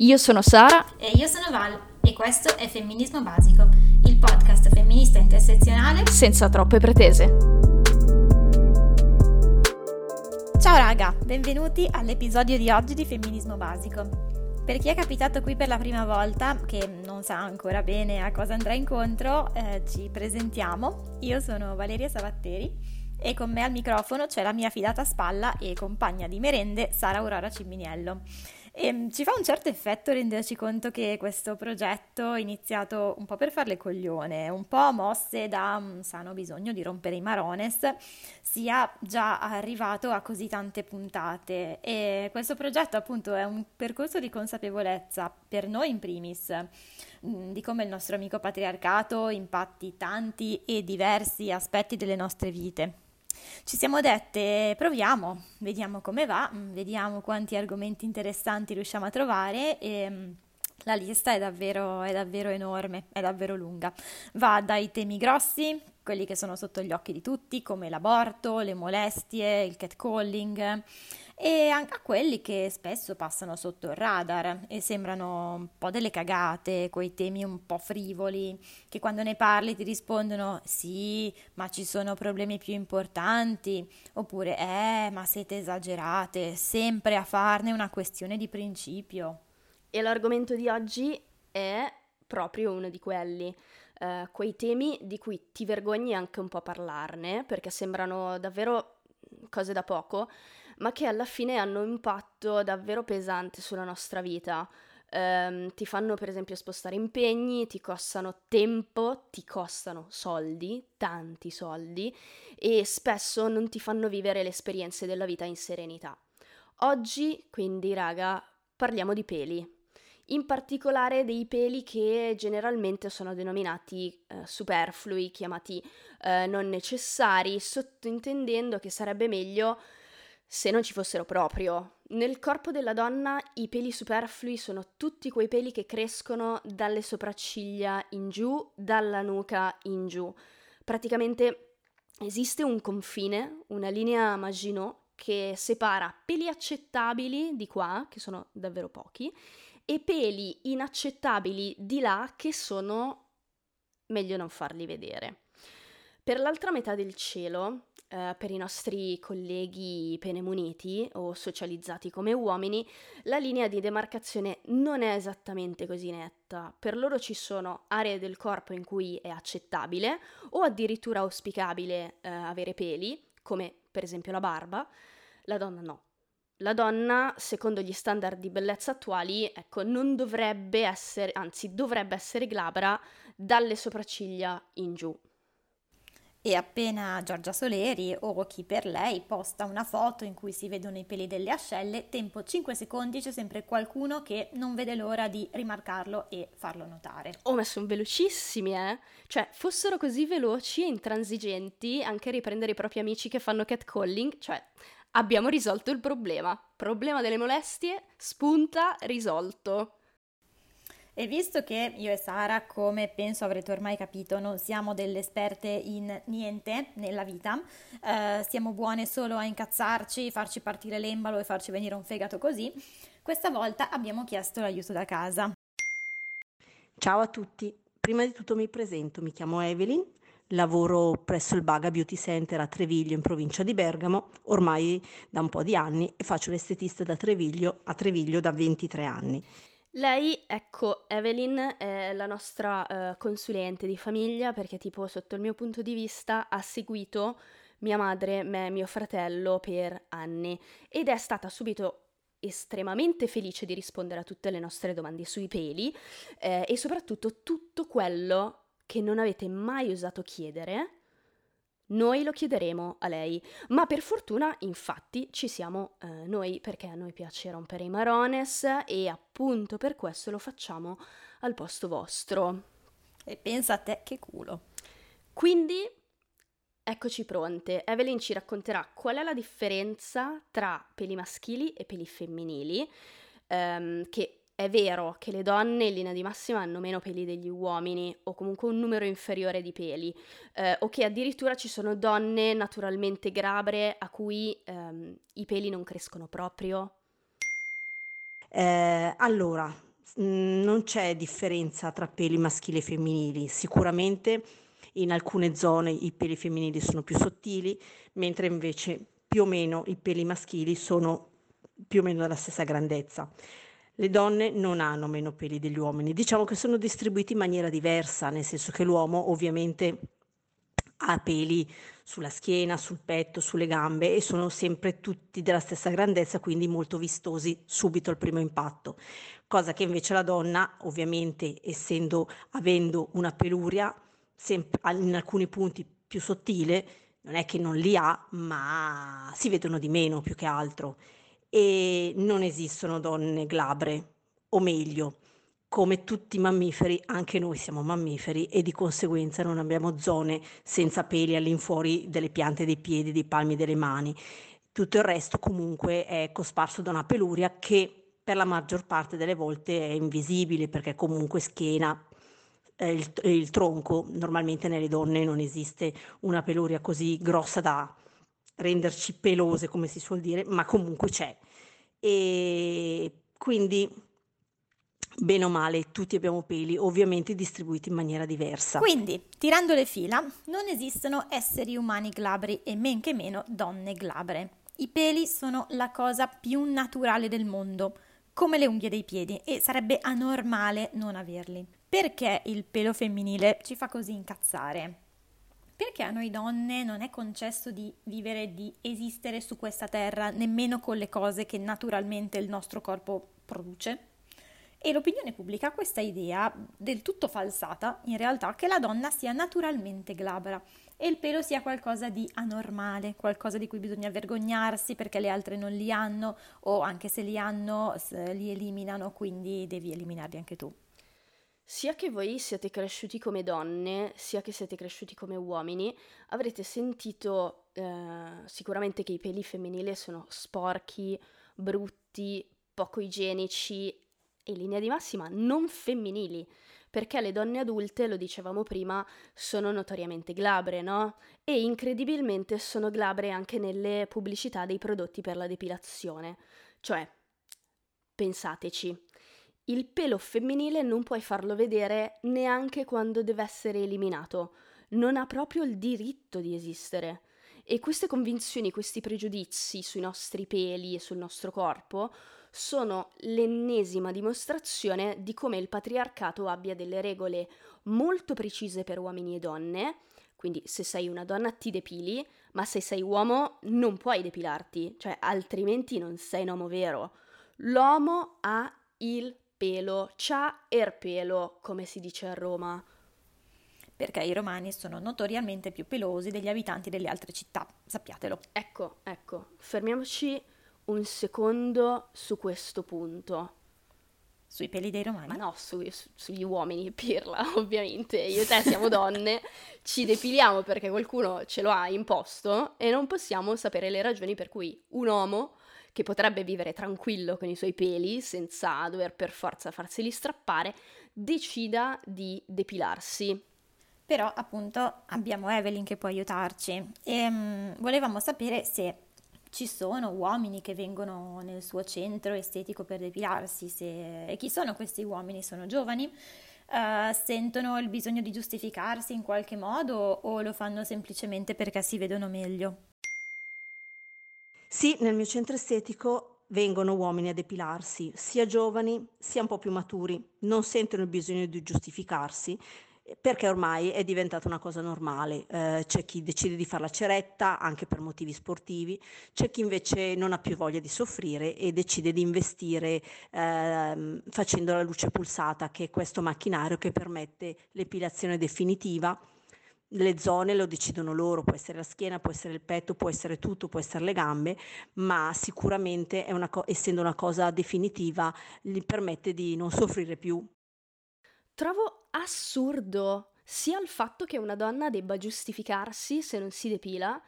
Io sono Sara E io sono Val e questo è Femminismo Basico, il podcast femminista intersezionale. senza troppe pretese. Ciao raga, benvenuti all'episodio di oggi di Femminismo Basico. Per chi è capitato qui per la prima volta, che non sa ancora bene a cosa andrà incontro, eh, ci presentiamo. Io sono Valeria Savatteri e con me al microfono c'è la mia fidata spalla e compagna di merende Sara Aurora Ciminiello. E mm, ci fa un certo effetto renderci conto che questo progetto, iniziato un po' per farle coglione, un po' mosse da un sano bisogno di rompere i marones, sia già arrivato a così tante puntate. E questo progetto appunto è un percorso di consapevolezza per noi in primis, mm, di come il nostro amico patriarcato impatti tanti e diversi aspetti delle nostre vite. Ci siamo dette, proviamo, vediamo come va, mm, vediamo quanti argomenti interessanti riusciamo a trovare e mm, la lista è davvero, è davvero enorme, è davvero lunga. Va dai temi grossi, quelli che sono sotto gli occhi di tutti, come l'aborto, le molestie, il catcalling, e anche a quelli che spesso passano sotto il radar e sembrano un po' delle cagate, quei temi un po' frivoli, che quando ne parli ti rispondono sì, ma ci sono problemi più importanti, oppure eh, ma siete esagerate, sempre a farne una questione di principio. E l'argomento di oggi è proprio uno di quelli. Eh, quei temi di cui ti vergogni anche un po' a parlarne, perché sembrano davvero cose da poco, ma che alla fine hanno un impatto davvero pesante sulla nostra vita. Ehm, ti fanno per esempio spostare impegni, ti costano tempo, ti costano soldi, tanti soldi, e spesso non ti fanno vivere le esperienze della vita in serenità. Oggi, quindi, raga, parliamo di peli. In particolare dei peli che generalmente sono denominati eh, superflui, chiamati eh, non necessari, sottointendendo che sarebbe meglio se non ci fossero proprio. Nel corpo della donna i peli superflui sono tutti quei peli che crescono dalle sopracciglia in giù, dalla nuca in giù. Praticamente esiste un confine, una linea Maginot che separa peli accettabili di qua, che sono davvero pochi, e peli inaccettabili di là che sono meglio non farli vedere. Per l'altra metà del cielo, eh, per i nostri colleghi penemuniti o socializzati come uomini, la linea di demarcazione non è esattamente così netta. Per loro ci sono aree del corpo in cui è accettabile o addirittura auspicabile eh, avere peli, come per esempio la barba, la donna no. La donna, secondo gli standard di bellezza attuali, ecco, non dovrebbe essere, anzi dovrebbe essere glabra dalle sopracciglia in giù. E appena Giorgia Soleri o chi per lei posta una foto in cui si vedono i peli delle ascelle, tempo 5 secondi c'è sempre qualcuno che non vede l'ora di rimarcarlo e farlo notare. Oh, ma sono velocissimi, eh? Cioè, fossero così veloci e intransigenti anche a riprendere i propri amici che fanno catcalling, cioè, abbiamo risolto il problema. Problema delle molestie, spunta, risolto. E visto che io e Sara, come penso avrete ormai capito, non siamo delle esperte in niente nella vita, eh, siamo buone solo a incazzarci, farci partire l'embalo e farci venire un fegato così, questa volta abbiamo chiesto l'aiuto da casa. Ciao a tutti, prima di tutto mi presento, mi chiamo Evelyn, lavoro presso il Baga Beauty Center a Treviglio in provincia di Bergamo, ormai da un po' di anni e faccio l'estetista da Treviglio a Treviglio da 23 anni. Lei, ecco, Evelyn è la nostra eh, consulente di famiglia perché tipo sotto il mio punto di vista ha seguito mia madre, me e mio fratello per anni ed è stata subito estremamente felice di rispondere a tutte le nostre domande sui peli eh, e soprattutto tutto quello che non avete mai osato chiedere noi lo chiederemo a lei, ma per fortuna infatti ci siamo eh, noi perché a noi piace rompere i marones e appunto per questo lo facciamo al posto vostro. E pensa a te che culo. Quindi eccoci pronte. Evelyn ci racconterà qual è la differenza tra peli maschili e peli femminili, ehm, che è vero che le donne in linea di massima hanno meno peli degli uomini o comunque un numero inferiore di peli eh, o che addirittura ci sono donne naturalmente grabre a cui ehm, i peli non crescono proprio. Eh, allora, mm, non c'è differenza tra peli maschili e femminili. Sicuramente in alcune zone i peli femminili sono più sottili, mentre invece più o meno i peli maschili sono più o meno della stessa grandezza. Le donne non hanno meno peli degli uomini, diciamo che sono distribuiti in maniera diversa, nel senso che l'uomo ovviamente ha peli sulla schiena, sul petto, sulle gambe e sono sempre tutti della stessa grandezza, quindi molto vistosi subito al primo impatto. Cosa che invece la donna, ovviamente, essendo avendo una peluria sempre, in alcuni punti più sottile, non è che non li ha, ma si vedono di meno più che altro. E non esistono donne glabre, o meglio, come tutti i mammiferi, anche noi siamo mammiferi e di conseguenza non abbiamo zone senza peli all'infuori delle piante dei piedi, dei palmi delle mani. Tutto il resto comunque è cosparso da una peluria che per la maggior parte delle volte è invisibile perché comunque schiena eh, il, il tronco. Normalmente nelle donne non esiste una peluria così grossa da renderci pelose, come si suol dire, ma comunque c'è. E quindi bene o male tutti abbiamo peli, ovviamente distribuiti in maniera diversa. Quindi, tirando le fila, non esistono esseri umani glabri e men che meno donne glabre. I peli sono la cosa più naturale del mondo, come le unghie dei piedi, e sarebbe anormale non averli. Perché il pelo femminile ci fa così incazzare? Perché a noi donne non è concesso di vivere di esistere su questa terra nemmeno con le cose che naturalmente il nostro corpo produce? E l'opinione pubblica ha questa idea, del tutto falsata in realtà, che la donna sia naturalmente glabra e il pelo sia qualcosa di anormale, qualcosa di cui bisogna vergognarsi perché le altre non li hanno o anche se li hanno li eliminano, quindi devi eliminarli anche tu. Sia che voi siete cresciuti come donne, sia che siete cresciuti come uomini, avrete sentito eh, sicuramente che i peli femminili sono sporchi, brutti, poco igienici in linea di massima non femminili, perché le donne adulte, lo dicevamo prima, sono notoriamente glabre, no? E incredibilmente sono glabre anche nelle pubblicità dei prodotti per la depilazione. Cioè, pensateci, il pelo femminile non puoi farlo vedere neanche quando deve essere eliminato, non ha proprio il diritto di esistere. E queste convinzioni, questi pregiudizi sui nostri peli e sul nostro corpo sono l'ennesima dimostrazione di come il patriarcato abbia delle regole molto precise per uomini e donne, quindi se sei una donna ti depili, ma se sei uomo non puoi depilarti, cioè altrimenti non sei un uomo vero. L'uomo ha il pelo, c'ha er pelo, come si dice a Roma. Perché i romani sono notoriamente più pelosi degli abitanti delle altre città, sappiatelo. Ecco, ecco, fermiamoci un secondo su questo punto. Sui peli dei romani? Ma no, su, su, sugli uomini, pirla, ovviamente. Io e te siamo donne, ci depiliamo perché qualcuno ce lo ha imposto e non possiamo sapere le ragioni per cui un uomo che potrebbe vivere tranquillo con i suoi peli senza dover per forza farseli strappare, decida di depilarsi. Però appunto abbiamo Evelyn che può aiutarci e um, volevamo sapere se ci sono uomini che vengono nel suo centro estetico per depilarsi se... e chi sono questi uomini? Sono giovani? Uh, sentono il bisogno di giustificarsi in qualche modo o lo fanno semplicemente perché si vedono meglio? Sì, nel mio centro estetico vengono uomini a depilarsi, sia giovani sia un po' più maturi, non sentono il bisogno di giustificarsi perché ormai è diventata una cosa normale. Eh, c'è chi decide di fare la ceretta anche per motivi sportivi, c'è chi invece non ha più voglia di soffrire e decide di investire eh, facendo la luce pulsata, che è questo macchinario che permette l'epilazione definitiva. Le zone lo decidono loro, può essere la schiena, può essere il petto, può essere tutto, può essere le gambe, ma sicuramente una co- essendo una cosa definitiva gli permette di non soffrire più Trovo assurdo sia il fatto che una donna debba giustificarsi se non si depila,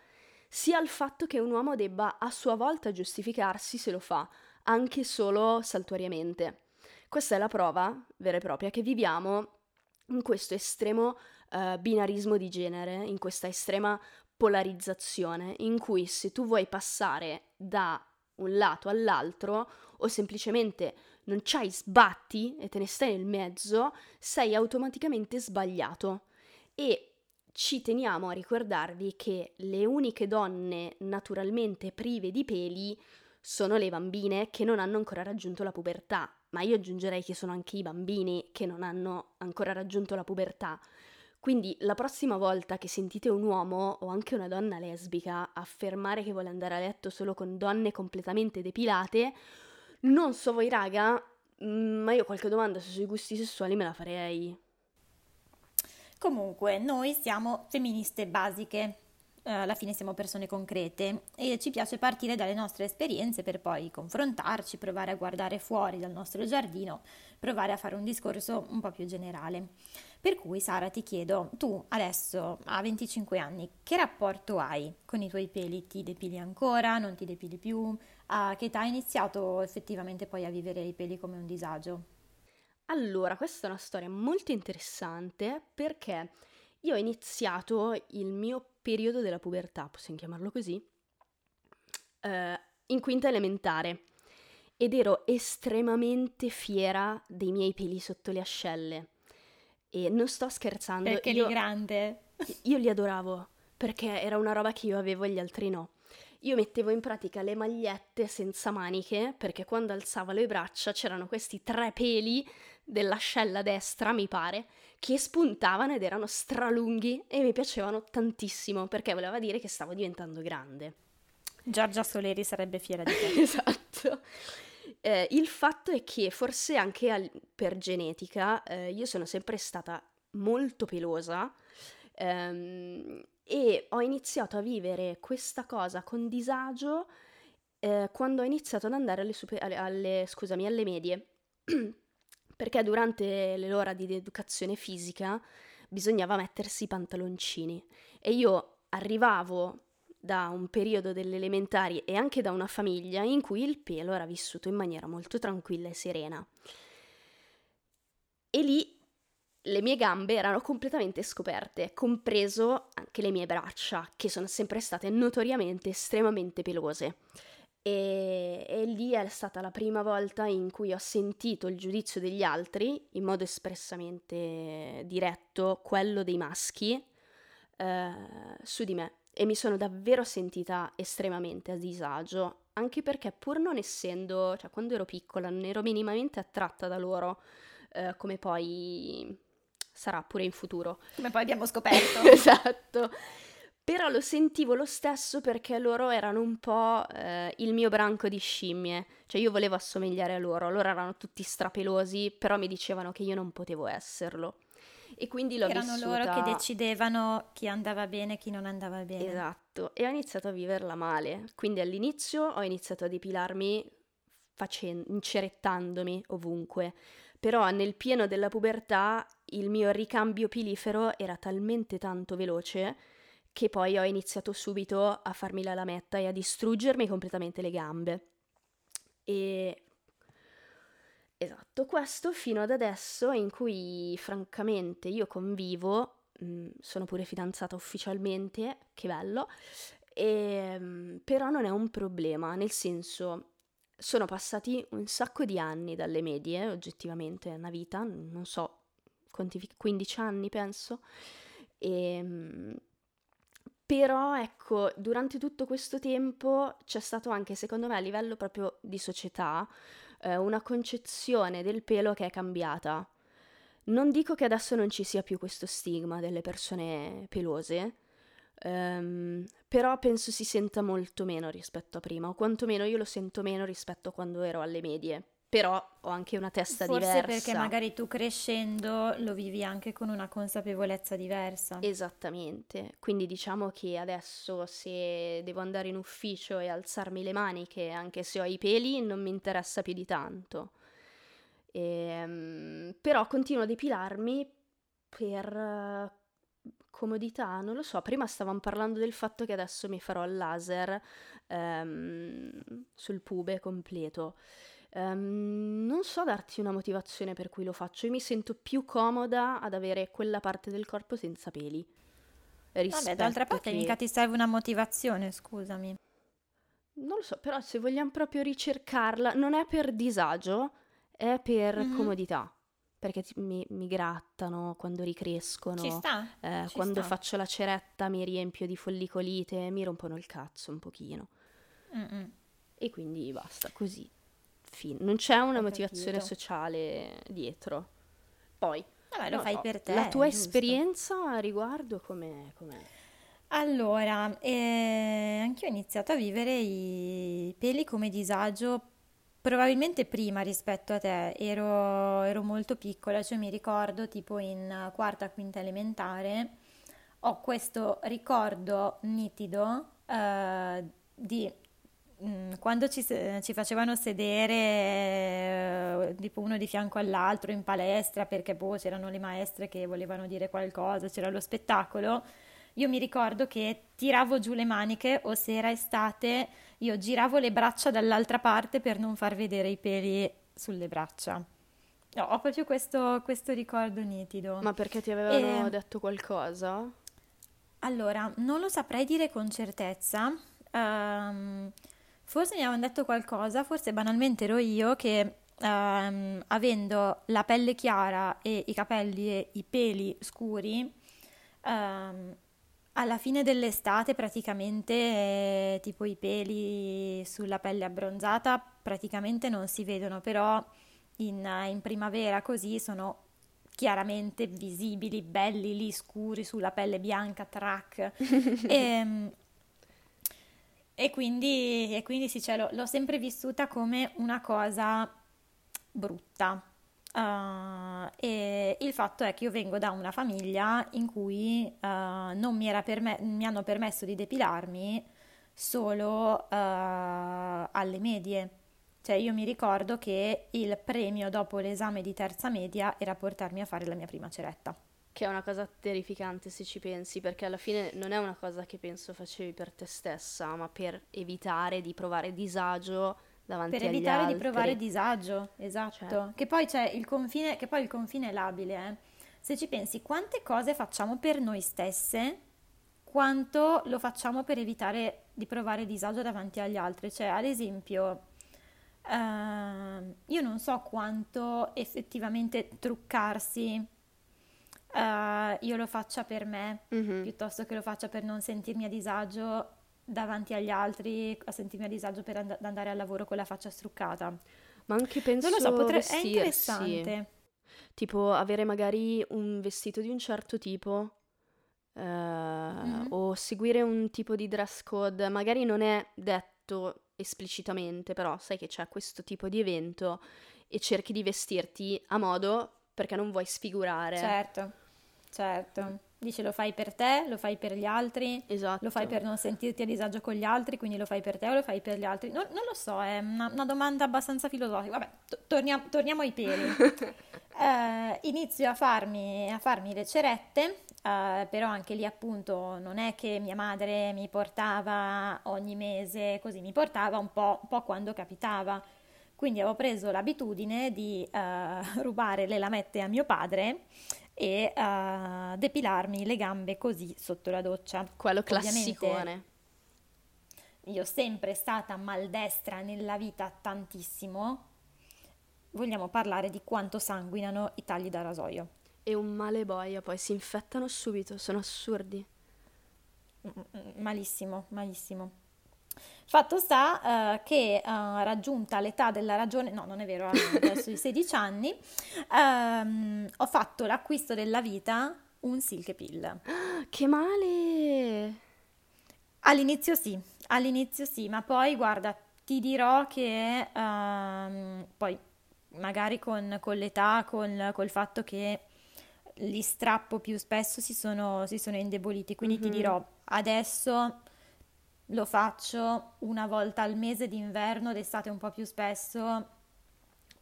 sia il fatto che un uomo debba a sua volta giustificarsi se lo fa, anche solo saltuariamente. Questa è la prova vera e propria che viviamo in questo estremo uh, binarismo di genere, in questa estrema polarizzazione, in cui se tu vuoi passare da un lato all'altro o semplicemente non c'hai sbatti e te ne stai nel mezzo, sei automaticamente sbagliato. E ci teniamo a ricordarvi che le uniche donne naturalmente prive di peli sono le bambine che non hanno ancora raggiunto la pubertà, ma io aggiungerei che sono anche i bambini che non hanno ancora raggiunto la pubertà. Quindi la prossima volta che sentite un uomo o anche una donna lesbica affermare che vuole andare a letto solo con donne completamente depilate, non so voi raga, mm, ma io qualche domanda sui gusti sessuali me la farei. Comunque, noi siamo femministe basiche, eh, alla fine siamo persone concrete e ci piace partire dalle nostre esperienze per poi confrontarci, provare a guardare fuori dal nostro giardino, provare a fare un discorso un po' più generale. Per cui Sara ti chiedo, tu adesso a 25 anni, che rapporto hai con i tuoi peli? Ti depili ancora? Non ti depili più? A che età hai iniziato effettivamente poi a vivere i peli come un disagio? Allora, questa è una storia molto interessante perché io ho iniziato il mio periodo della pubertà, possiamo chiamarlo così, eh, in quinta elementare ed ero estremamente fiera dei miei peli sotto le ascelle. E non sto scherzando. Perché io, grande? Io li adoravo, perché era una roba che io avevo e gli altri no. Io mettevo in pratica le magliette senza maniche, perché quando alzavo le braccia c'erano questi tre peli dell'ascella destra, mi pare, che spuntavano ed erano stralunghi e mi piacevano tantissimo perché voleva dire che stavo diventando grande. Giorgia Soleri sarebbe fiera di te. esatto. Eh, il fatto è che forse anche al, per genetica eh, io sono sempre stata molto pelosa ehm, e ho iniziato a vivere questa cosa con disagio eh, quando ho iniziato ad andare alle, super, alle, alle, scusami, alle medie. perché durante l'ora di educazione fisica bisognava mettersi i pantaloncini e io arrivavo da un periodo delle elementari e anche da una famiglia in cui il pelo era vissuto in maniera molto tranquilla e serena. E lì le mie gambe erano completamente scoperte, compreso anche le mie braccia, che sono sempre state notoriamente estremamente pelose. E, e, lì è stata la prima volta in cui ho sentito il giudizio degli altri, in modo espressamente diretto, quello dei maschi, eh, su di me. E mi sono davvero sentita estremamente a disagio, anche perché pur non essendo, cioè quando ero piccola, non ero minimamente attratta da loro, eh, come poi sarà pure in futuro. Come poi abbiamo scoperto. esatto però lo sentivo lo stesso perché loro erano un po' eh, il mio branco di scimmie, cioè io volevo assomigliare a loro, loro erano tutti strapelosi, però mi dicevano che io non potevo esserlo. E quindi l'ho Erano vissuta... loro che decidevano chi andava bene e chi non andava bene. Esatto, e ho iniziato a viverla male. Quindi all'inizio ho iniziato a depilarmi facendo, incerettandomi ovunque. Però nel pieno della pubertà il mio ricambio pilifero era talmente tanto veloce che poi ho iniziato subito a farmi la lametta e a distruggermi completamente le gambe. E esatto, questo fino ad adesso in cui francamente io convivo, mh, mm, sono pure fidanzata ufficialmente, che bello, e, mh, mm, però non è un problema, nel senso sono passati un sacco di anni dalle medie, oggettivamente è una vita, non so, quanti, 15 anni penso, e mm, però ecco, durante tutto questo tempo c'è stato anche, secondo me, a livello proprio di società, eh, una concezione del pelo che è cambiata. Non dico che adesso non ci sia più questo stigma delle persone pelose, ehm, però penso si senta molto meno rispetto a prima, o quantomeno io lo sento meno rispetto a quando ero alle medie però ho anche una testa Forse diversa. Forse perché magari tu crescendo lo vivi anche con una consapevolezza diversa. Esattamente, quindi diciamo che adesso se devo andare in ufficio e alzarmi le maniche, anche se ho i peli, non mi interessa più di tanto. E, ehm, però continuo a depilarmi per comodità, non lo so, prima stavamo parlando del fatto che adesso mi farò il laser um, sul pube completo. Um, non so darti una motivazione per cui lo faccio, io mi sento più comoda ad avere quella parte del corpo senza peli. Vabbè, d'altra parte che... mica ti serve una motivazione, scusami. Non lo so, però se vogliamo proprio ricercarla, non è per disagio, è per Mhm. comodità, perché ti- mi, mi grattano quando ricrescono, Ci sta. eh, ci quando sta. faccio la ceretta mi riempio di follicolite, mi rompono il cazzo un pochino. Mm-mm. E quindi basta, così. Fine. Non c'è una Ho motivazione capito. sociale dietro. Poi, Vabbè, lo fai so, per te. la tua giusto. esperienza a riguardo com'è? com'è? Allora, eh, anch'io ho iniziato a vivere i peli come disagio probabilmente prima rispetto a te. Ero, ero molto piccola, cioè mi ricordo tipo in quarta, quinta elementare, ho questo ricordo nitido eh, di quando ci, ci facevano sedere eh, tipo uno di fianco all'altro in palestra perché boh, c'erano le maestre che volevano dire qualcosa, c'era lo spettacolo. Io mi ricordo che tiravo giù le maniche o se era estate, io giravo le braccia dall'altra parte per non far vedere i peli sulle braccia. No, ho proprio questo, questo ricordo nitido. Ma perché ti avevano E- detto qualcosa? Allora, non lo saprei dire con certezza. Ehm, forse mi avevano detto qualcosa, forse banalmente ero io che ehm, avendo la pelle chiara e i capelli e i peli scuri, ehm, alla fine dell'estate praticamente eh, tipo i peli sulla pelle abbronzata praticamente non si vedono, però in, in primavera così sono chiaramente visibili, belli lì scuri sulla pelle bianca, track. E, e quindi, e quindi sì, cioè, l'ho, l'ho sempre vissuta come una cosa brutta. Uh, e il fatto è che io vengo da una famiglia in cui uh, non mi perme- mi hanno permesso di depilarmi solo uh, alle medie. Cioè io mi ricordo che il premio dopo l'esame di terza media era portarmi a fare la mia prima ceretta. Che è una cosa terrificante se ci pensi, perché alla fine non è una cosa che penso facevi per te stessa, ma per evitare di provare disagio davanti Per agli evitare di altri. provare disagio, esatto. Cioè. Che poi c'è il confine, che poi il confine è labile, eh. Se ci pensi, quante cose facciamo per noi stesse, quanto lo facciamo per evitare di provare disagio davanti agli altri. Cioè, ad esempio, ehm, io non so quanto effettivamente truccarsi eh, io lo faccia per me, Mhm. piuttosto che lo faccia per non sentirmi a disagio davanti agli altri, a sentirmi a disagio per and- andare al lavoro con la faccia struccata. Ma anche penso Non lo so, potre- è interessante. Tipo avere magari un vestito di un certo tipo, eh, Mhm. o seguire un tipo di dress code, magari non è detto esplicitamente, però sai che c'è questo tipo di evento e cerchi di vestirti a modo perché non vuoi sfigurare. Certo, certo. Dici lo fai per te, lo fai per gli altri, Esatto. lo fai per non sentirti a disagio con gli altri, quindi lo fai per te o lo fai per gli altri? Non, non lo so, è una, una domanda abbastanza filosofica. Vabbè, to- torniamo, torniamo ai peli. Eh, inizio a farmi, a farmi le cerette, eh, però anche lì appunto non è che mia madre mi portava ogni mese, così mi portava un po', un po' quando capitava. Quindi avevo preso l'abitudine di eh, rubare le lamette a mio padre e eh, depilarmi le gambe così sotto la doccia. Quello Ovviamente classicone. io sempre stata maldestra nella vita tantissimo. Vogliamo parlare di quanto sanguinano i tagli da rasoio. E un male boia, poi si infettano subito, sono assurdi. Mm, Malissimo, malissimo. Fatto sta eh, che eh, raggiunta l'età della ragione, no, non è vero, adesso i 16 anni, ehm, ho fatto l'acquisto della vita un silk pill. Che male! All'inizio sì, all'inizio sì, ma poi guarda, ti dirò che ehm, poi magari con, con l'età, con, col fatto che li strappo più spesso si sono, si sono indeboliti, quindi ti Mhm. dirò adesso lo faccio una volta al mese d'inverno, d'estate un po' più spesso.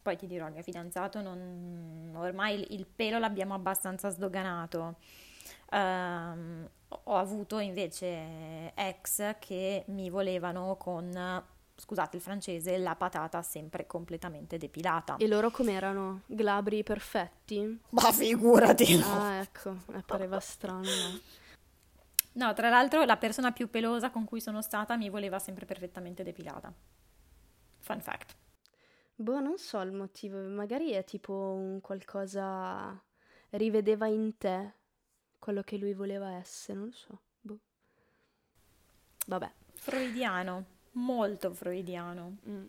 Poi ti dirò, il mio fidanzato non... ormai il, pelo l'abbiamo abbastanza sdoganato. Ehm, ho avuto invece ex che mi volevano con, scusate il francese, la patata sempre completamente depilata. E loro com'erano? Glabri perfetti? Ma figurati! Ah, ecco, mi pareva strano, no? Tra l'altro la persona più pelosa con cui sono stata mi voleva sempre perfettamente depilata. Fun fact. Boh, non so il motivo, magari è tipo un qualcosa... rivedeva in te quello che lui voleva essere, non lo so. Boh. Vabbè. Freudiano, molto freudiano. Mm.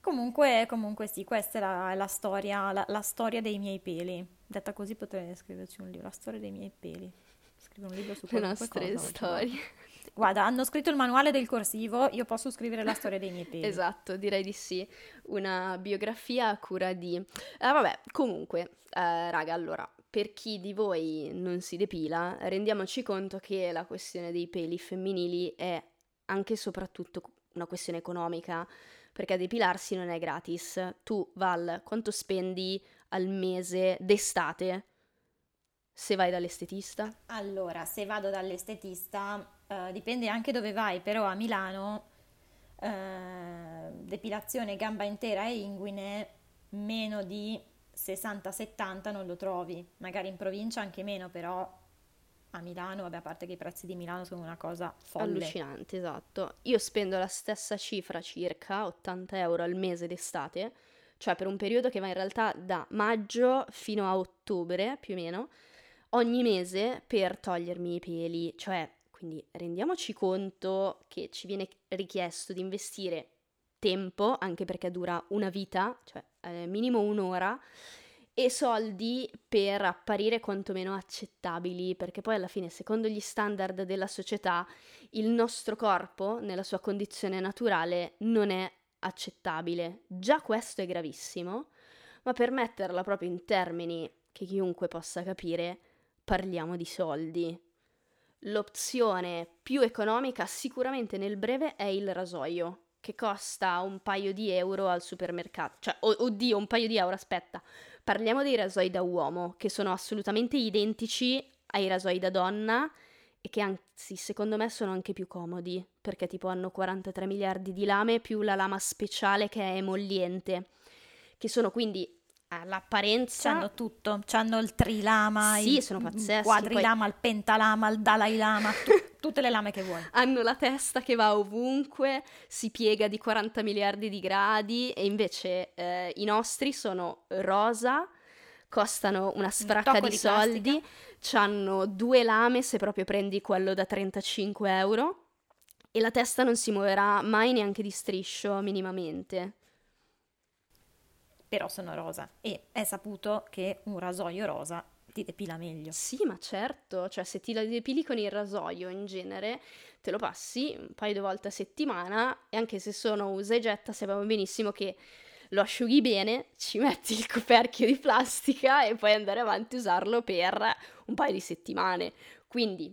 Comunque, comunque sì, questa è la, la storia, la, la, storia dei miei peli. Detta così potrei scriverci un libro, la storia dei miei peli. Scrivo un libro su Le nostre cosa, storie. Guarda, hanno scritto il manuale del corsivo, io posso scrivere la storia dei miei peli. esatto, direi di sì. Una biografia a cura di... Eh, vabbè, comunque, eh, raga, allora, per chi di voi non si depila, rendiamoci conto che la questione dei peli femminili è anche e soprattutto una questione economica, perché depilarsi non è gratis. Tu, Val, quanto spendi al mese d'estate se vai dall'estetista? Allora, se vado dall'estetista, eh, dipende anche dove vai, però a Milano eh, depilazione gamba intera e inguine meno di 60-70 non lo trovi, magari in provincia anche meno, però a Milano, vabbè, a parte che i prezzi di Milano sono una cosa folle. Allucinante, esatto. Io spendo la stessa cifra, circa 80 euro al mese d'estate, cioè per un periodo che va in realtà da maggio fino a ottobre, più o meno, ogni mese per togliermi i peli. Cioè, quindi rendiamoci conto che ci viene richiesto di investire tempo, anche perché dura una vita, cioè eh, minimo un'ora, e soldi per apparire quantomeno accettabili, perché poi alla fine, secondo gli standard della società, il nostro corpo, nella sua condizione naturale, non è accettabile. Già questo è gravissimo, ma per metterla proprio in termini che chiunque possa capire, parliamo di soldi. L'opzione più economica sicuramente nel breve è il rasoio, che costa un paio di euro al supermercato. Cioè, oh, oddio, un paio di euro, aspetta. Parliamo dei rasoi da uomo, che sono assolutamente identici ai rasoi da donna e che anzi, secondo me, sono anche più comodi, perché tipo hanno 43 miliardi di lame più la lama speciale che è emolliente, che sono quindi all'apparenza C'hanno tutto, c'hanno il trilama, sì, il sono pazzeschi, quadrilama, poi... il pentalama, il dalai lama, tu, tutte le lame che vuoi. Hanno la testa che va ovunque, si piega di 40 miliardi di gradi e invece eh, i nostri sono rosa, costano una sfracca di, di soldi, hanno due lame se proprio prendi quello da 35 euro e la testa non si muoverà mai neanche di striscio minimamente però sono rosa e è saputo che un rasoio rosa ti depila meglio. Sì, ma certo, cioè se ti depili con il rasoio in genere te lo passi un paio di volte a settimana e anche se sono usa e getta sappiamo benissimo che lo asciughi bene, ci metti il coperchio di plastica e puoi andare avanti a usarlo per un paio di settimane. Quindi,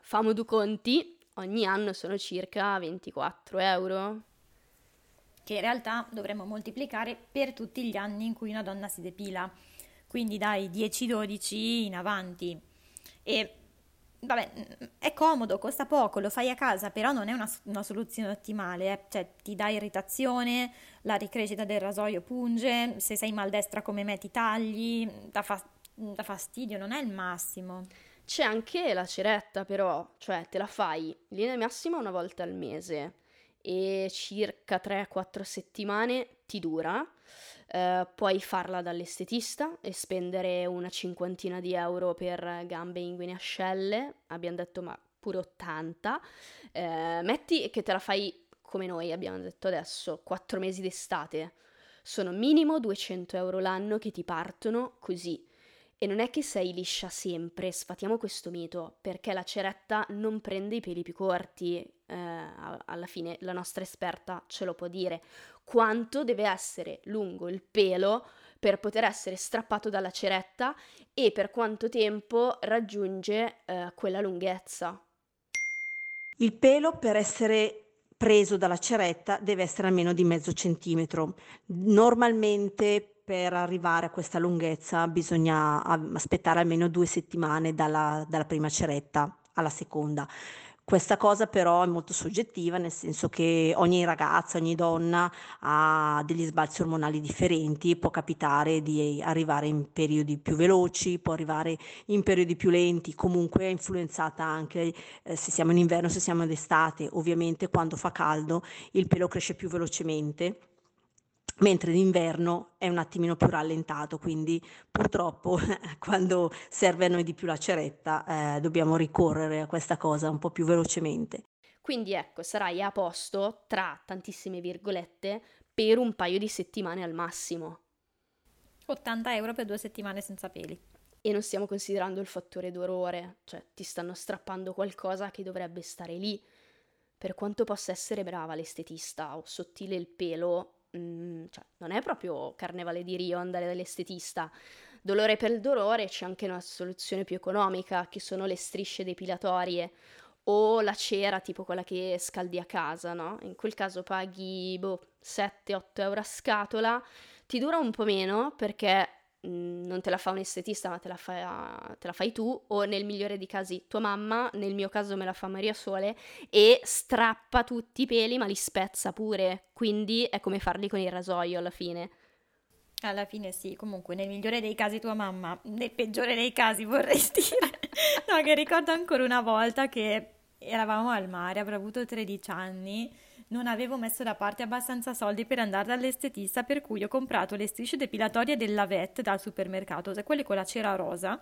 famo due conti, ogni anno sono circa 24 euro che in realtà dovremmo moltiplicare per tutti gli anni in cui una donna si depila, quindi dai 10-12 in avanti. E vabbè, è comodo, costa poco, lo fai a casa, però non è una, una soluzione ottimale, eh. cioè ti dà irritazione, la ricrescita del rasoio punge, se sei maldestra come me ti tagli, dà, fa- dà fastidio, non è il massimo. C'è anche la ceretta però, cioè te la fai in linea massima una volta al mese e circa 3-4 settimane ti dura. Uh, puoi farla dall'estetista e spendere una cinquantina di euro per gambe, inguine ascelle, abbiamo detto ma pure 80. Uh, eh, metti che te la fai come noi abbiamo detto adesso, 4 mesi d'estate. Sono minimo 200 euro l'anno che ti partono così. E non è che sei liscia sempre, sfatiamo questo mito, perché la ceretta non prende i peli più corti, eh, alla fine la nostra esperta ce lo può dire, quanto deve essere lungo il pelo per poter essere strappato dalla ceretta e per quanto tempo raggiunge eh, quella lunghezza. Il pelo per essere preso dalla ceretta deve essere almeno di mezzo centimetro. Normalmente per arrivare a questa lunghezza bisogna aspettare almeno due settimane dalla, dalla prima ceretta alla seconda. Questa cosa però è molto soggettiva, nel senso che ogni ragazza, ogni donna ha degli sbalzi ormonali differenti, può capitare di arrivare in periodi più veloci, può arrivare in periodi più lenti, comunque è influenzata anche eh, se siamo in inverno, se siamo d'estate, ovviamente quando fa caldo il pelo cresce più velocemente mentre d'inverno è un attimino più rallentato, quindi purtroppo quando serve a noi di più la ceretta eh, dobbiamo ricorrere a questa cosa un po' più velocemente. Quindi ecco, sarai a posto tra tantissime virgolette per un paio di settimane al massimo. 80 euro per due settimane senza peli. E non stiamo considerando il fattore dolore, cioè ti stanno strappando qualcosa che dovrebbe stare lì. Per quanto possa essere brava l'estetista o sottile il pelo, mm, cioè, non è proprio carnevale di Rio andare dall'estetista. Dolore per il dolore c'è anche una soluzione più economica, che sono le strisce depilatorie o la cera tipo quella che scaldi a casa, no? In quel caso paghi boh, 7-8 euro a scatola, ti dura un po' meno perché non te la fa un estetista, ma te la, fa, te la, fai tu, o nel migliore dei casi tua mamma, nel mio caso me la fa Maria Sole, e strappa tutti i peli, ma li spezza pure, quindi è come farli con il rasoio alla fine. Alla fine sì, comunque nel migliore dei casi tua mamma, nel peggiore dei casi vorrei dire. no, che ricordo ancora una volta che eravamo al mare, avrò avuto 13 anni non avevo messo da parte abbastanza soldi per andare dall'estetista, per cui ho comprato le strisce depilatorie della VET dal supermercato, quelle con la cera rosa,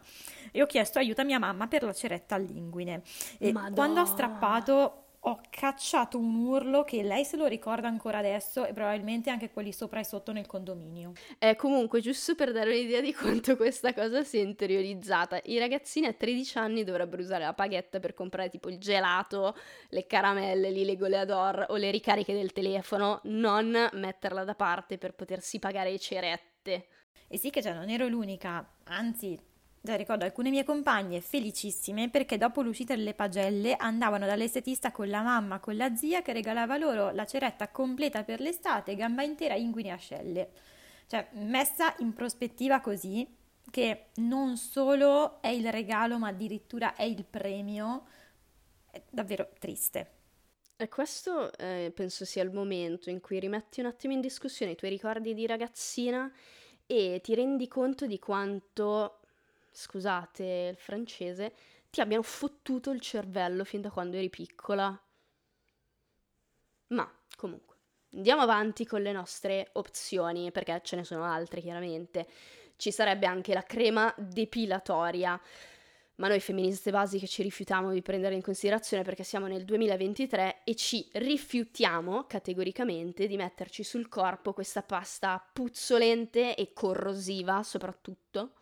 e ho chiesto aiuto a mia mamma per la ceretta all'inguine. E Madonna. quando ho strappato ho cacciato un urlo che lei se lo ricorda ancora adesso e probabilmente anche quelli sopra e sotto nel condominio. Eh, comunque, giusto per dare un'idea di quanto questa cosa sia interiorizzata, i ragazzini a 13 anni dovrebbero usare la paghetta per comprare tipo il gelato, le caramelle, le goleador o le ricariche del telefono, non metterla da parte per potersi pagare le cerette. E sì che già non ero l'unica, anzi Già ricordo alcune mie compagne felicissime perché dopo l'uscita delle pagelle andavano dall'estetista con la mamma, con la zia che regalava loro la ceretta completa per l'estate, gamba intera, inguine e ascelle. Cioè, messa in prospettiva così, che non solo è il regalo, ma addirittura è il premio, è davvero triste. E questo eh, penso sia il momento in cui rimetti un attimo in discussione i tuoi ricordi di ragazzina e ti rendi conto di quanto scusate il francese, ti abbiano fottuto il cervello fin da quando eri piccola. Ma comunque, andiamo avanti con le nostre opzioni, perché ce ne sono altre chiaramente. Ci sarebbe anche la crema depilatoria, ma noi femministe basiche ci rifiutiamo di prendere in considerazione perché siamo nel 2023 e ci rifiutiamo categoricamente di metterci sul corpo questa pasta puzzolente e corrosiva soprattutto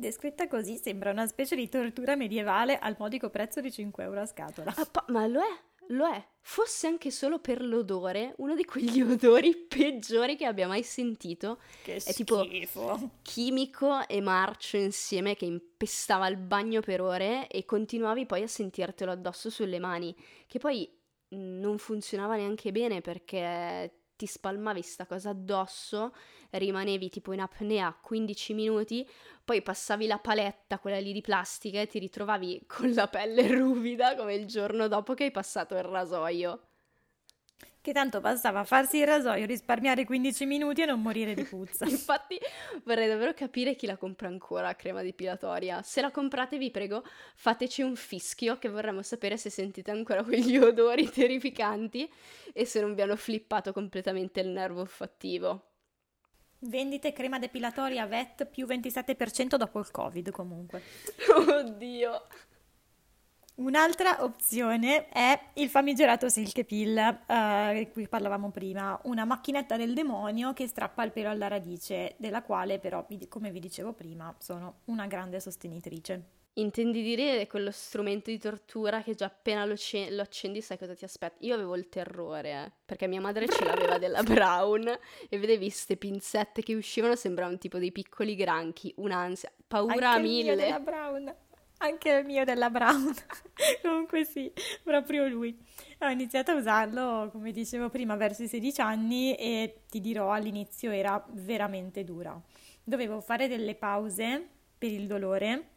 Descritta così sembra una specie di tortura medievale al modico prezzo di 5 euro a scatola. Ah, pa- ma lo è, lo è. Fosse anche solo per l'odore, uno di quegli odori peggiori che abbia mai sentito. Che è schifo. tipo chimico e marcio insieme che impestava il bagno per ore e continuavi poi a sentirtelo addosso sulle mani, che poi non funzionava neanche bene perché ti spalmavi sta cosa addosso, rimanevi tipo in apnea 15 minuti, poi passavi la paletta, quella lì di plastica, e ti ritrovavi con la pelle ruvida come il giorno dopo che hai passato il rasoio. Che tanto bastava farsi il rasoio, risparmiare 15 minuti e non morire di puzza. Infatti vorrei davvero capire chi la compra ancora crema depilatoria. Se la comprate vi prego fateci un fischio che vorremmo sapere se sentite ancora quegli odori terrificanti e se non vi hanno flippato completamente il nervo olfattivo. Vendite crema depilatoria VET più 27% dopo il Covid comunque. Oddio. Un'altra opzione è il famigerato Silk Pill, eh, di cui parlavamo prima, una macchinetta del demonio che strappa il pelo alla radice, della quale però, come vi dicevo prima, sono una grande sostenitrice. Intendi dire quello strumento di tortura che già appena lo, ce- lo accendi sai cosa ti aspetta? Io avevo il terrore, eh, perché mia madre ce l'aveva della Brown e vedevi queste pinzette che uscivano, sembravano tipo dei piccoli granchi, un'ansia, paura Anche mille. Il mio della Brown. Anche il mio della Brown. Comunque sì, proprio lui. Ho iniziato a usarlo, come dicevo prima, verso i 16 anni e ti dirò all'inizio era veramente dura. Dovevo fare delle pause per il dolore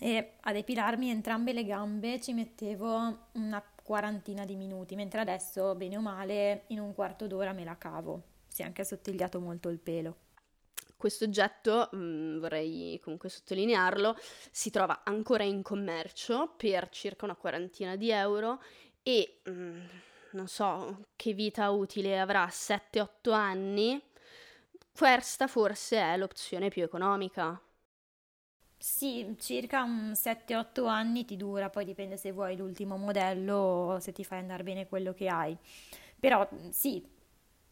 e a depilarmi entrambe le gambe ci mettevo una quarantina di minuti, mentre adesso, bene o male, in un quarto d'ora me la cavo. Si è anche assottigliato molto il pelo. Questo oggetto, mm, vorrei comunque sottolinearlo, si trova ancora in commercio per circa una quarantina di euro e mh, mm, non so che vita utile avrà 7-8 anni. Questa forse è l'opzione più economica. Sì, circa un 7-8 anni ti dura, poi dipende se vuoi l'ultimo modello o se ti fai andare bene quello che hai. Però sì,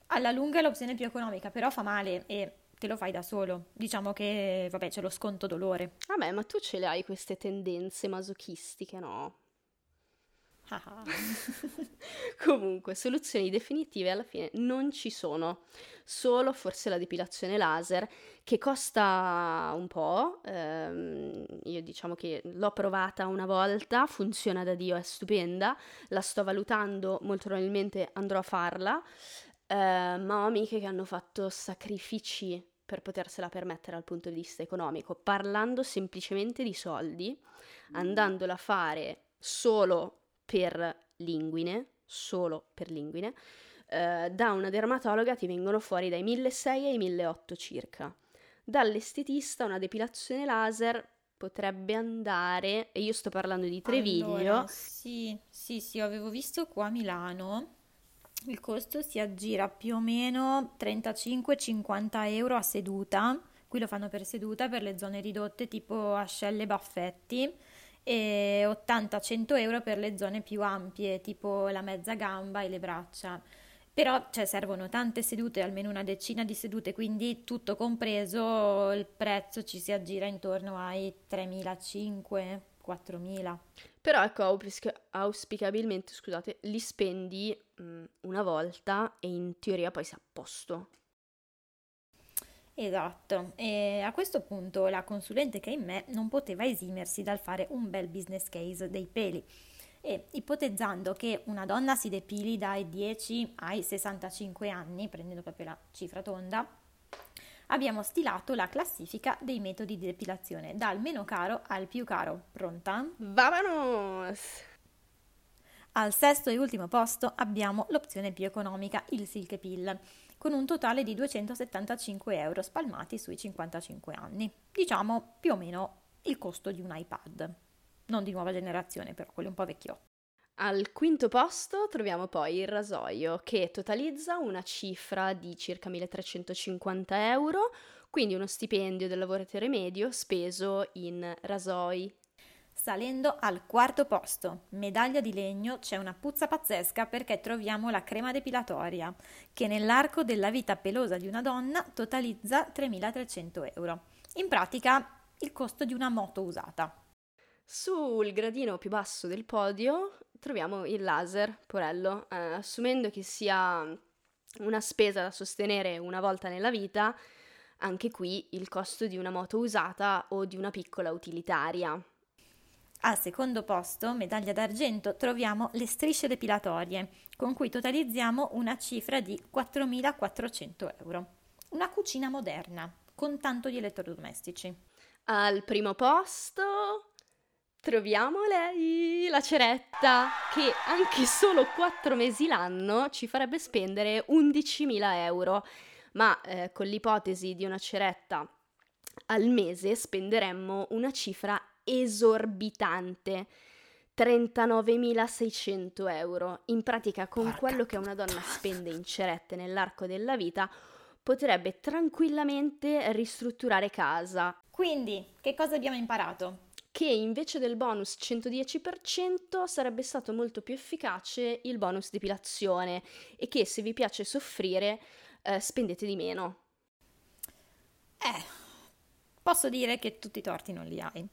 alla lunga è l'opzione più economica, però fa male e te lo fai da solo. Diciamo che, vabbè, c'è lo sconto dolore. Vabbè, ma tu ce le hai queste tendenze masochistiche, no? Comunque, soluzioni definitive alla fine non ci sono, solo forse la depilazione laser che costa un po', ehm, io diciamo che l'ho provata una volta, funziona da Dio, è stupenda, la sto valutando, molto probabilmente andrò a farla, eh, ma ho amiche che hanno fatto sacrifici per potersela permettere dal punto di vista economico, parlando semplicemente di soldi, andandola a fare solo per linguine, solo per linguine, eh, da una dermatologa ti vengono fuori dai 1600 ai 1800 circa. Dall'estetista una depilazione laser potrebbe andare, e io sto parlando di Treviglio. Allora, sì, sì, sì, avevo visto qua a Milano. Il costo si aggira più o meno 35-50 euro a seduta. Qui lo fanno per seduta per le zone ridotte tipo ascelle e baffetti e 80-100 euro per le zone più ampie, tipo la mezza gamba e le braccia. Però cioè, servono tante sedute, almeno una decina di sedute, quindi tutto compreso il prezzo ci si aggira intorno ai 3.500-4.000. Però ecco, auspic- auspicabilmente, scusate, li spendi mh, una volta e in teoria poi sei a posto. Esatto, e a questo punto la consulente che è in me non poteva esimersi dal fare un bel business case dei peli e ipotizzando che una donna si depili dai 10 ai 65 anni, prendendo proprio la cifra tonda, abbiamo stilato la classifica dei metodi di depilazione dal meno caro al più caro. Pronta? Vamonos! Al sesto e ultimo posto abbiamo l'opzione più economica, il Silk Pill con un totale di 275 euro spalmati sui 55 anni. Diciamo più o meno il costo di un iPad. Non di nuova generazione, però quello un po' vecchio. Al quinto posto troviamo poi il rasoio che totalizza una cifra di circa 1350 euro, quindi uno stipendio del lavoratore medio speso in rasoi, Salendo al quarto posto, medaglia di legno, c'è una puzza pazzesca perché troviamo la crema depilatoria, che nell'arco della vita pelosa di una donna totalizza 3.300 euro. In pratica il costo di una moto usata. Sul gradino più basso del podio troviamo il laser, porello, eh, assumendo che sia una spesa da sostenere una volta nella vita, anche qui il costo di una moto usata o di una piccola utilitaria. Al secondo posto, medaglia d'argento, troviamo le strisce depilatorie, con cui totalizziamo una cifra di 4.400 euro. Una cucina moderna, con tanto di elettrodomestici. Al primo posto troviamo lei, la ceretta, che anche solo 4 mesi l'anno ci farebbe spendere 11.000 euro, ma eh, con l'ipotesi di una ceretta al mese spenderemmo una cifra esorbitante. 39.600 euro. In pratica, con Porca quello che una donna spende in cerette nell'arco della vita, potrebbe tranquillamente ristrutturare casa. Quindi, che cosa abbiamo imparato? Che invece del bonus 110% sarebbe stato molto più efficace il bonus depilazione e che se vi piace soffrire, eh, spendete di meno. Eh, Posso dire che tutti i torti non li hai. Uh,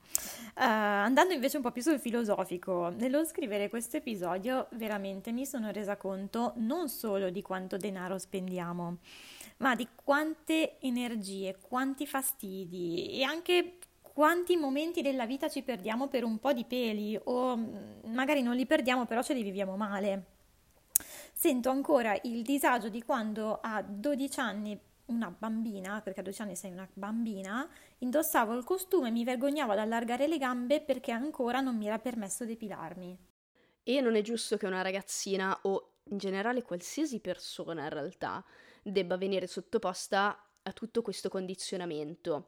andando invece un po' più sul filosofico, nello scrivere questo episodio veramente mi sono resa conto non solo di quanto denaro spendiamo, ma di quante energie, quanti fastidi e anche quanti momenti della vita ci perdiamo per un po' di peli o mm, magari non li perdiamo però ce li viviamo male. Sento ancora il disagio di quando a 12 anni una bambina, perché a 12 anni sei una bambina, indossavo il costume e mi vergognavo ad allargare le gambe perché ancora non mi era permesso depilarmi. E non è giusto che una ragazzina o in generale qualsiasi persona in realtà debba venire sottoposta a tutto questo condizionamento.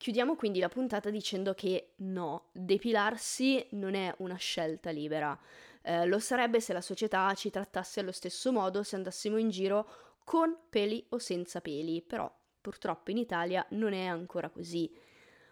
Chiudiamo quindi la puntata dicendo che no, depilarsi non è una scelta libera. Eh, lo sarebbe se la società ci trattasse allo stesso modo se andassimo in giro con peli o senza peli, però purtroppo in Italia non è ancora così.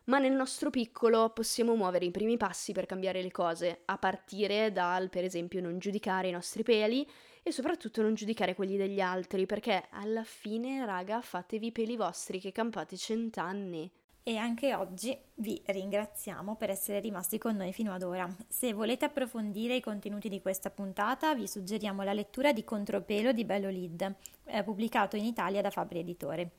Ma nel nostro piccolo possiamo muovere i primi passi per cambiare le cose, a partire dal, per esempio, non giudicare i nostri peli e soprattutto non giudicare quelli degli altri, perché alla fine, raga, fatevi i peli vostri che campate cent'anni. E anche oggi vi ringraziamo per essere rimasti con noi fino ad ora. Se volete approfondire i contenuti di questa puntata, vi suggeriamo la lettura di Contropelo di Bello Lead, eh, pubblicato in Italia da Fabri Editore.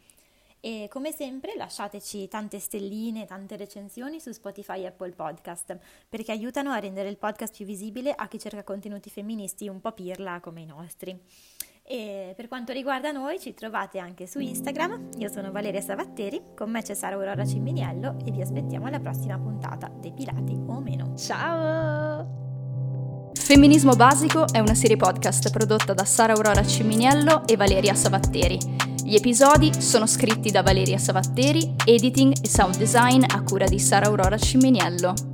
E come sempre lasciateci tante stelline, tante recensioni su Spotify e Apple Podcast, perché aiutano a rendere il podcast più visibile a chi cerca contenuti femministi un po' pirla come i nostri. E per quanto riguarda noi ci trovate anche su Instagram, io sono Valeria Savatteri, con me c'è Sara Aurora Ciminiello e vi aspettiamo alla prossima puntata, depilati o meno. Ciao! Femminismo Basico è una serie podcast prodotta da Sara Aurora Ciminiello e Valeria Savatteri. Gli episodi sono scritti da Valeria Savatteri, editing e sound design a cura di Sara Aurora Ciminiello.